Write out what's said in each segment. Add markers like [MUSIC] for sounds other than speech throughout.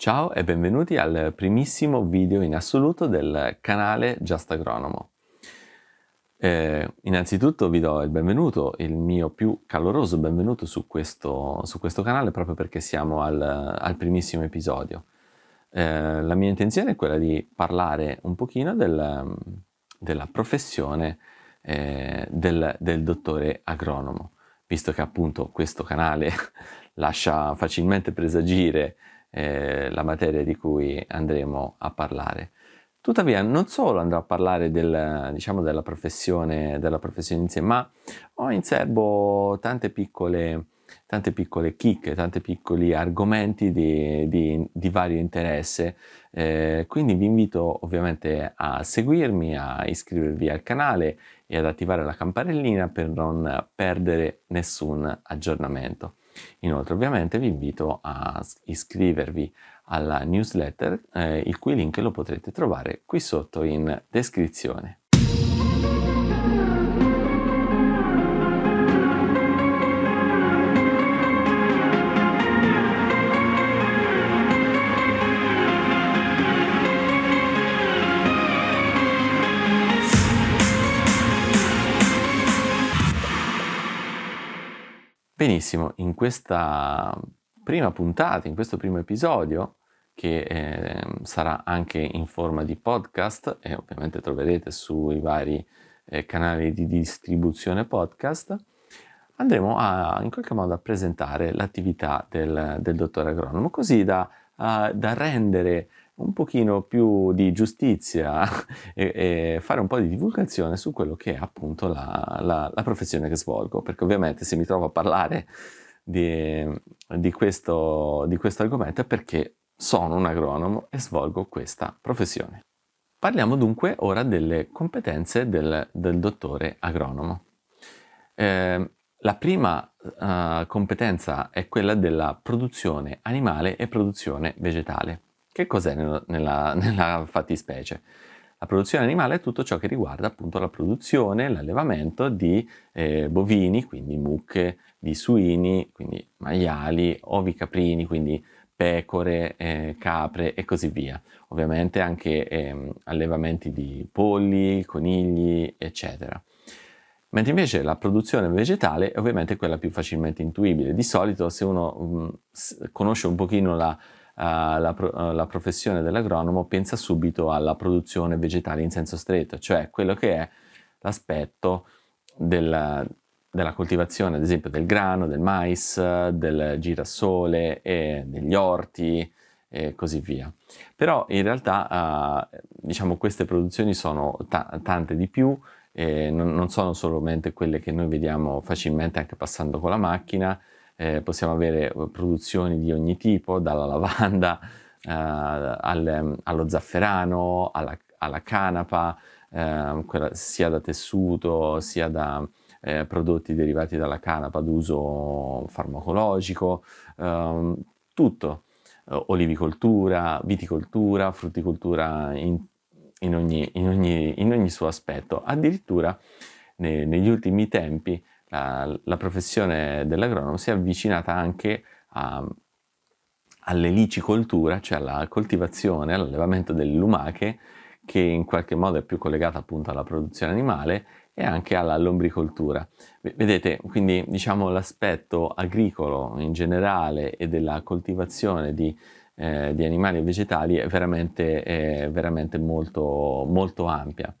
Ciao e benvenuti al primissimo video in assoluto del canale Just Agronomo. Eh, innanzitutto vi do il benvenuto, il mio più caloroso benvenuto su questo, su questo canale proprio perché siamo al, al primissimo episodio. Eh, la mia intenzione è quella di parlare un pochino del, della professione eh, del, del dottore agronomo, visto che appunto questo canale [LAUGHS] lascia facilmente presagire eh, la materia di cui andremo a parlare. Tuttavia, non solo andrò a parlare del, diciamo, della, professione, della professione in sé, ma ho in serbo tante piccole, tante piccole chicche, tanti piccoli argomenti di, di, di vario interesse. Eh, quindi vi invito ovviamente a seguirmi, a iscrivervi al canale e ad attivare la campanellina per non perdere nessun aggiornamento. Inoltre ovviamente vi invito a iscrivervi alla newsletter, eh, il cui link lo potrete trovare qui sotto in descrizione. Benissimo, in questa prima puntata, in questo primo episodio, che eh, sarà anche in forma di podcast e ovviamente troverete sui vari eh, canali di distribuzione podcast, andremo a, in qualche modo a presentare l'attività del, del dottore agronomo, così da, uh, da rendere un pochino più di giustizia [LAUGHS] e, e, fare un po' di divulgazione su quello che è appunto la, la, la professione che svolgo, perché ovviamente se mi trovo a parlare di, di, questo, di questo argomento è perché sono un agronomo e svolgo questa professione. Parliamo dunque ora delle competenze del, del dottore agronomo. Eh, la prima uh, competenza è quella della produzione animale e produzione vegetale. Che cos'è nella, [LAUGHS] nella, fattispecie? La produzione animale è tutto ciò che riguarda appunto la produzione, l'allevamento di eh, bovini, quindi mucche, di suini, quindi maiali, ovi caprini, quindi pecore, eh, capre e così via. Ovviamente anche eh, allevamenti di polli, conigli, eccetera. Mentre invece la produzione vegetale è ovviamente quella più facilmente intuibile. Di solito se uno um, conosce un pochino la, la, uh, la, professione dell'agronomo pensa subito alla produzione vegetale in senso stretto, cioè quello che è l'aspetto della, della coltivazione, ad esempio del grano, del mais, del girasole degli orti e così via. Però in realtà uh, diciamo queste produzioni sono t- tante di più, eh, non, non, sono solamente quelle che noi vediamo facilmente anche passando con la macchina, eh, possiamo avere eh, produzioni di ogni tipo, dalla lavanda eh, al, allo zafferano, alla, alla canapa, eh, quella, sia da tessuto sia da eh, prodotti derivati dalla canapa ad uso farmacologico, ehm, tutto, olivicoltura, viticoltura, frutticoltura in, in, ogni, in, ogni, in ogni, suo aspetto. Addirittura ne, negli ultimi tempi la, la professione dell'agronomo si è avvicinata anche a, all'elicicoltura, cioè alla coltivazione, all'allevamento delle lumache, che in qualche modo è più collegata appunto alla produzione animale e anche alla lombricoltura. Vedete, quindi diciamo l'aspetto agricolo in generale e della coltivazione di, eh, di animali e vegetali è veramente, è veramente molto, molto ampia.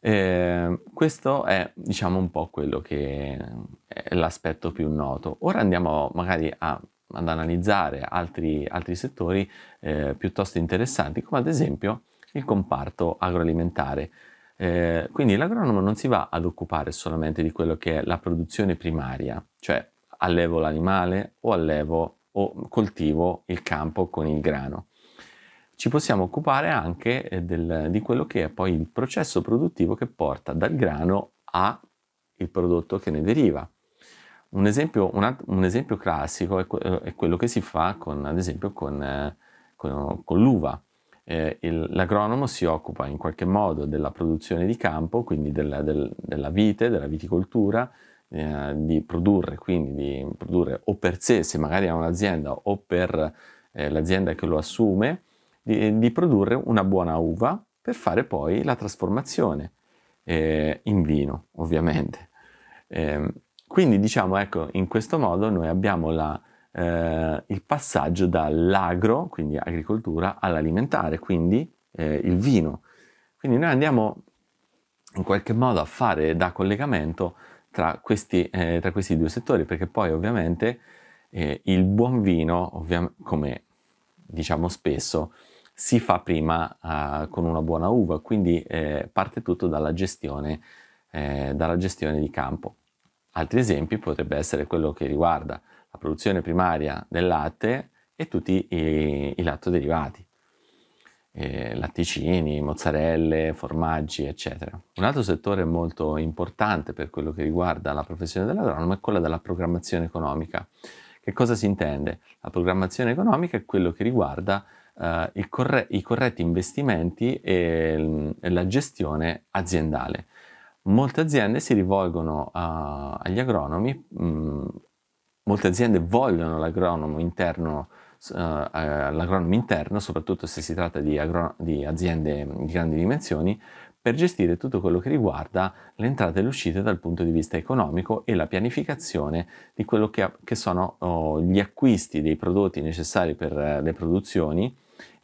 Eh, questo è, diciamo, un po' quello che è l'aspetto più noto. Ora andiamo magari a, ad analizzare altri, altri settori eh, piuttosto interessanti, come ad esempio il comparto agroalimentare. Eh, quindi l'agronomo non si va ad occupare solamente di quello che è la produzione primaria, cioè allevo l'animale o allevo o coltivo il campo con il grano ci possiamo occupare anche eh, del, di quello che è poi il processo produttivo che porta dal grano al prodotto che ne deriva. Un esempio, un, un esempio classico è, è, quello che si fa con, ad esempio con, eh, con, con l'uva. Eh, il, l'agronomo si occupa in qualche modo della produzione di campo, quindi della, del, della vite, della viticoltura, eh, di produrre, quindi di produrre o per sé, se magari ha un'azienda, o per eh, l'azienda che lo assume di, di, produrre una buona uva per fare poi la trasformazione eh, in vino, ovviamente. Eh, quindi diciamo, ecco, in questo modo noi abbiamo la, eh, il passaggio dall'agro, quindi agricoltura, all'alimentare, quindi eh, il vino. Quindi noi andiamo in qualche modo a fare da collegamento tra questi, eh, tra questi due settori, perché poi ovviamente eh, il buon vino, ovvia- come diciamo spesso, si fa prima uh, con una buona uva, quindi eh, parte tutto dalla gestione, eh, dalla gestione di campo. Altri esempi potrebbe essere quello che riguarda la produzione primaria del latte e tutti i, i lattoderivati, eh, latticini, mozzarelle, formaggi, eccetera. Un altro settore molto importante per quello che riguarda la professione dell'agronomo è quella della programmazione economica. Che cosa si intende? La programmazione economica è quello che riguarda uh, corre- i corretti investimenti e, e, la gestione aziendale. Molte aziende si rivolgono uh, agli agronomi, mh, mm, molte aziende vogliono l'agronomo interno, uh, l'agronomo interno, soprattutto se si tratta di, agro- di aziende di grandi dimensioni, per gestire tutto quello che riguarda le entrate e le uscite dal punto di vista economico e la pianificazione di quello che, che sono oh, gli acquisti dei prodotti necessari per uh, le produzioni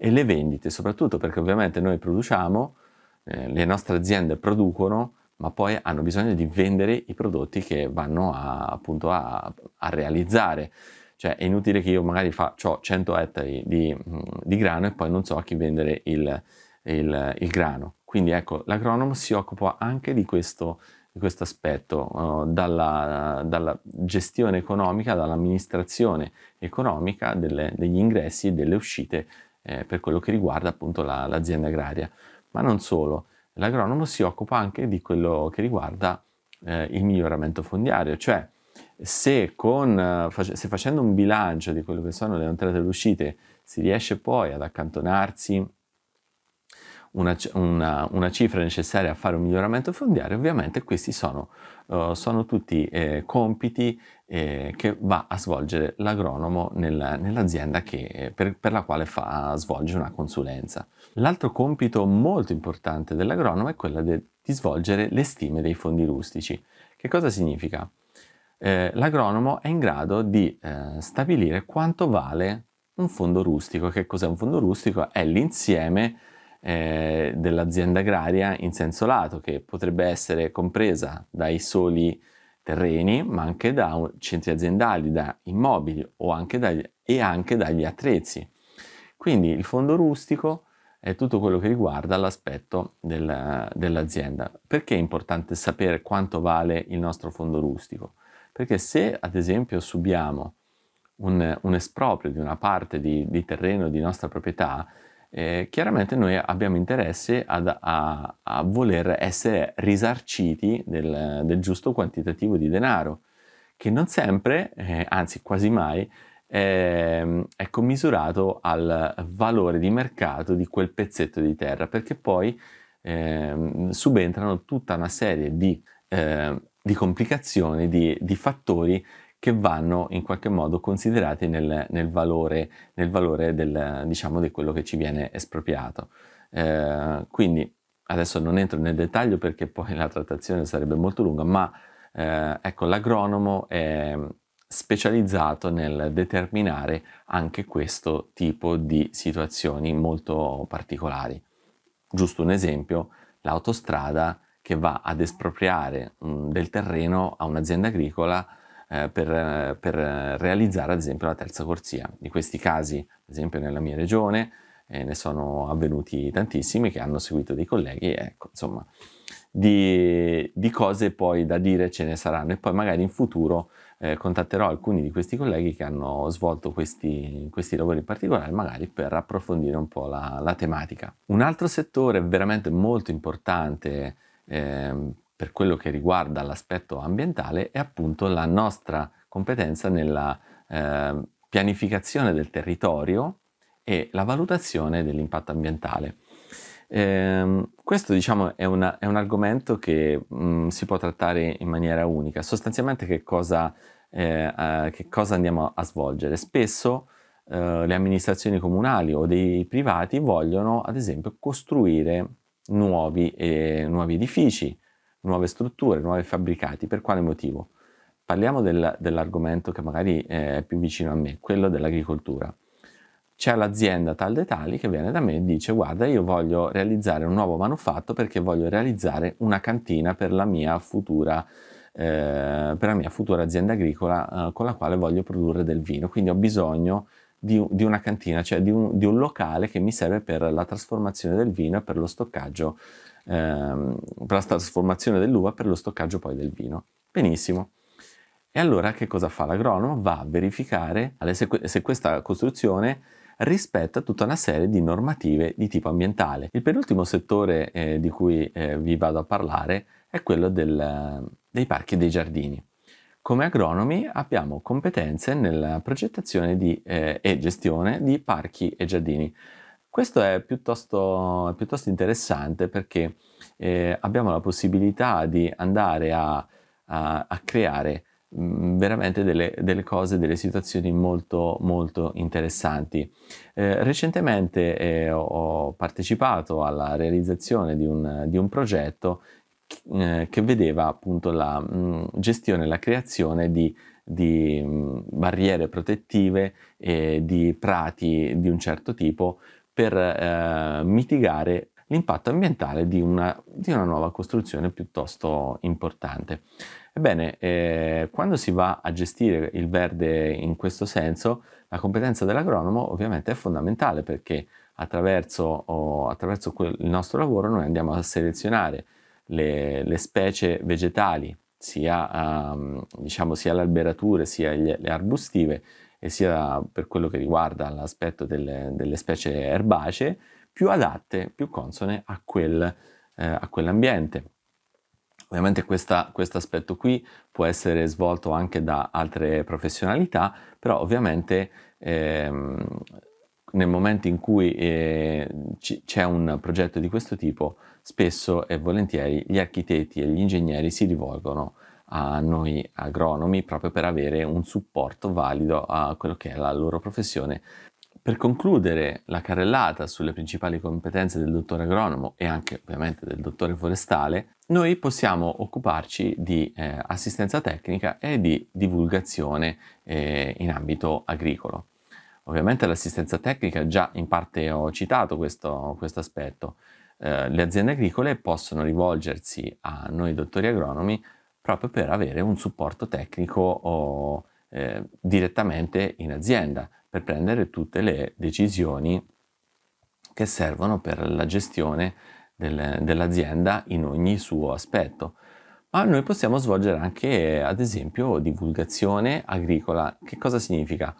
e le vendite, soprattutto perché ovviamente noi produciamo, eh, le nostre aziende producono, ma poi hanno bisogno di vendere i prodotti che vanno a, appunto a, a realizzare. Cioè è inutile che io magari ho 100 ettari di, di, grano e poi non so a chi vendere il, il, il grano. Quindi ecco, l'agronomo si occupa anche di questo, di questo aspetto, uh, dalla, dalla, gestione economica, dall'amministrazione economica delle, degli ingressi e delle uscite eh, per quello che riguarda appunto la, l'azienda agraria. Ma non solo, l'agronomo si occupa anche di quello che riguarda eh, il miglioramento fondiario, cioè se, con, se, facendo un bilancio di quello che sono le entrate e le uscite si riesce poi ad accantonarsi una, una, una, cifra necessaria a fare un miglioramento fondiario, ovviamente questi sono, uh, sono tutti eh, compiti eh, che va a svolgere l'agronomo nel, nell'azienda che, per, per, la quale fa, svolge una consulenza. L'altro compito molto importante dell'agronomo è quello de, di svolgere le stime dei fondi rustici. Che cosa significa? Eh, l'agronomo è in grado di eh, stabilire quanto vale un fondo rustico. Che cos'è un fondo rustico? È l'insieme eh, dell'azienda agraria in senso lato, che potrebbe essere compresa dai soli terreni, ma anche da centri aziendali, da immobili anche dagli, e anche dagli attrezzi. Quindi il fondo rustico è tutto quello che riguarda l'aspetto del, dell'azienda. Perché è importante sapere quanto vale il nostro fondo rustico? Perché se ad esempio subiamo un, un esproprio di una parte di, di terreno di nostra proprietà, eh, chiaramente noi abbiamo interesse ad, a, a, voler essere risarciti del, del, giusto quantitativo di denaro, che non sempre, eh, anzi quasi mai, eh, è commisurato al valore di mercato di quel pezzetto di terra, perché poi ehm, subentrano tutta una serie di, ehm, di complicazioni, di, di fattori che vanno in qualche modo considerati nel, nel valore, nel valore del, diciamo, di quello che ci viene espropriato. Eh, quindi adesso non entro nel dettaglio perché poi la trattazione sarebbe molto lunga, ma eh, ecco, l'agronomo è specializzato nel determinare anche questo tipo di situazioni molto particolari. Giusto un esempio, l'autostrada che va ad espropriare mh, del terreno a un'azienda agricola eh, per, per, realizzare ad esempio la terza corsia. Di questi casi, ad esempio nella mia regione, eh, ne sono avvenuti tantissimi che hanno seguito dei colleghi, ecco, insomma, di, di, cose poi da dire ce ne saranno e poi magari in futuro eh, contatterò alcuni di questi colleghi che hanno svolto questi, questi, lavori in particolare, magari per approfondire un po' la, la tematica. Un altro settore veramente molto importante eh, per quello che riguarda l'aspetto ambientale è appunto la nostra competenza nella eh, pianificazione del territorio e la valutazione dell'impatto ambientale. Eh, questo diciamo è, una, è, un argomento che mh, si può trattare in maniera unica. Sostanzialmente che cosa, eh, eh, che cosa andiamo a svolgere? Spesso eh, le amministrazioni comunali o dei privati vogliono ad esempio costruire nuovi, eh, nuovi edifici, nuove strutture, nuovi fabbricati. Per quale motivo? Parliamo del, dell'argomento che magari è più vicino a me, quello dell'agricoltura. C'è l'azienda tal dei tali che viene da me e dice guarda io voglio realizzare un nuovo manufatto perché voglio realizzare una cantina per la mia futura, eh, per la mia futura azienda agricola eh, con la quale voglio produrre del vino. Quindi ho bisogno di, di una cantina, cioè di un, di un, locale che mi serve per la trasformazione del vino e per lo stoccaggio, ehm, per la trasformazione dell'uva per lo stoccaggio poi del vino. Benissimo. E allora che cosa fa l'agronomo? Va a verificare se, questa costruzione rispetta tutta una serie di normative di tipo ambientale. Il penultimo settore eh, di cui eh, vi vado a parlare è quello del, dei parchi e dei giardini. Come agronomi abbiamo competenze nella progettazione di, eh, e gestione di parchi e giardini. Questo è piuttosto, piuttosto interessante perché eh, abbiamo la possibilità di andare a, a, a creare mh, mm, veramente delle, delle, cose, delle situazioni molto, molto interessanti. Eh, recentemente eh, ho partecipato alla realizzazione di un, di un progetto eh, che vedeva appunto la mh, mm, gestione e la creazione di, di mm, barriere protettive e di prati di un certo tipo per eh, mitigare l'impatto ambientale di una, di una, nuova costruzione piuttosto importante. Ebbene, eh, quando si va a gestire il verde in questo senso, la competenza dell'agronomo ovviamente è fondamentale perché attraverso, oh, attraverso quel, il nostro lavoro noi andiamo a selezionare le, le specie vegetali, sia, um, diciamo, sia le alberature sia gli, le arbustive, e sia per quello che riguarda l'aspetto delle, delle specie erbacee, più adatte, più consone a, quel, eh, a quell'ambiente. Ovviamente questo aspetto qui può essere svolto anche da altre professionalità, però ovviamente ehm, nel momento in cui eh, c- c'è un progetto di questo tipo, spesso e volentieri gli architetti e gli ingegneri si rivolgono a noi agronomi proprio per avere un supporto valido a quello che è la loro professione. Per concludere la carrellata sulle principali competenze del dottore agronomo e anche ovviamente del dottore forestale, noi possiamo occuparci di eh, assistenza tecnica e di divulgazione eh, in ambito agricolo. Ovviamente l'assistenza tecnica, già in parte ho citato questo, questo aspetto, eh, le aziende agricole possono rivolgersi a noi dottori agronomi proprio per avere un supporto tecnico o, eh, direttamente in azienda, per prendere tutte le decisioni che servono per la gestione del, dell'azienda in ogni suo aspetto. Ma noi possiamo svolgere anche, ad esempio, divulgazione agricola. Che cosa significa?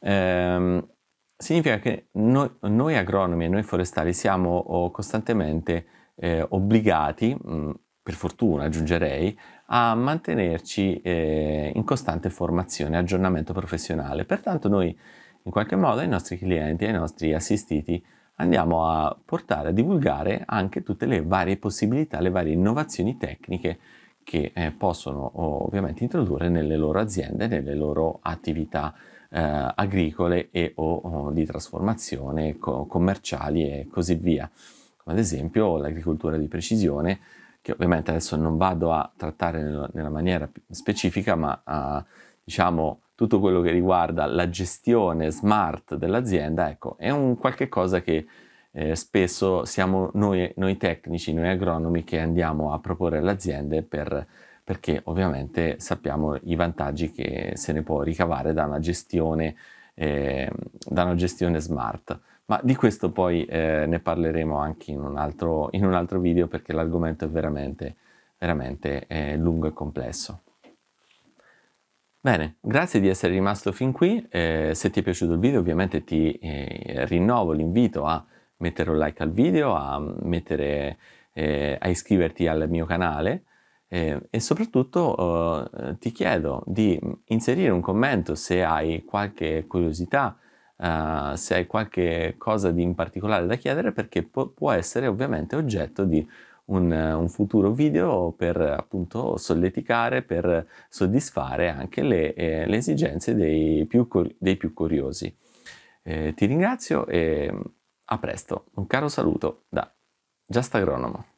Eh, significa che noi, noi, agronomi e noi forestali siamo oh, costantemente eh, obbligati, mh, mm, per fortuna aggiungerei, a mantenerci eh, in costante formazione, aggiornamento professionale. Pertanto noi in qualche modo ai nostri clienti, ai nostri assistiti, andiamo a portare, a divulgare anche tutte le varie possibilità, le varie innovazioni tecniche che eh, possono ovviamente introdurre nelle loro aziende, nelle loro attività eh, agricole e o, o, di trasformazione co- commerciali e così via, come ad esempio l'agricoltura di precisione, che ovviamente adesso non vado a trattare nella, maniera specifica, ma a, diciamo tutto quello che riguarda la gestione smart dell'azienda, ecco, è un qualche cosa che eh, spesso siamo noi, noi, tecnici, noi agronomi che andiamo a proporre alle aziende per perché ovviamente sappiamo i vantaggi che se ne può ricavare da una gestione, eh, da una gestione smart. Ma di questo poi eh, ne parleremo anche in un, altro, in un, altro, video perché l'argomento è veramente, veramente eh, lungo e complesso. Bene, grazie di essere rimasto fin qui. Eh, se ti è piaciuto il video ovviamente ti eh, rinnovo l'invito a mettere un like al video, a, mettere, eh, a iscriverti al mio canale eh, e soprattutto eh, ti chiedo di inserire un commento se hai qualche curiosità, eh, se hai qualche cosa di in particolare da chiedere, perché po- può essere ovviamente oggetto di un, un, futuro video per appunto solleticare, per soddisfare anche le, eh, le esigenze dei più, dei più curiosi. Eh, ti ringrazio e a presto. Un caro saluto da Just Agronomo.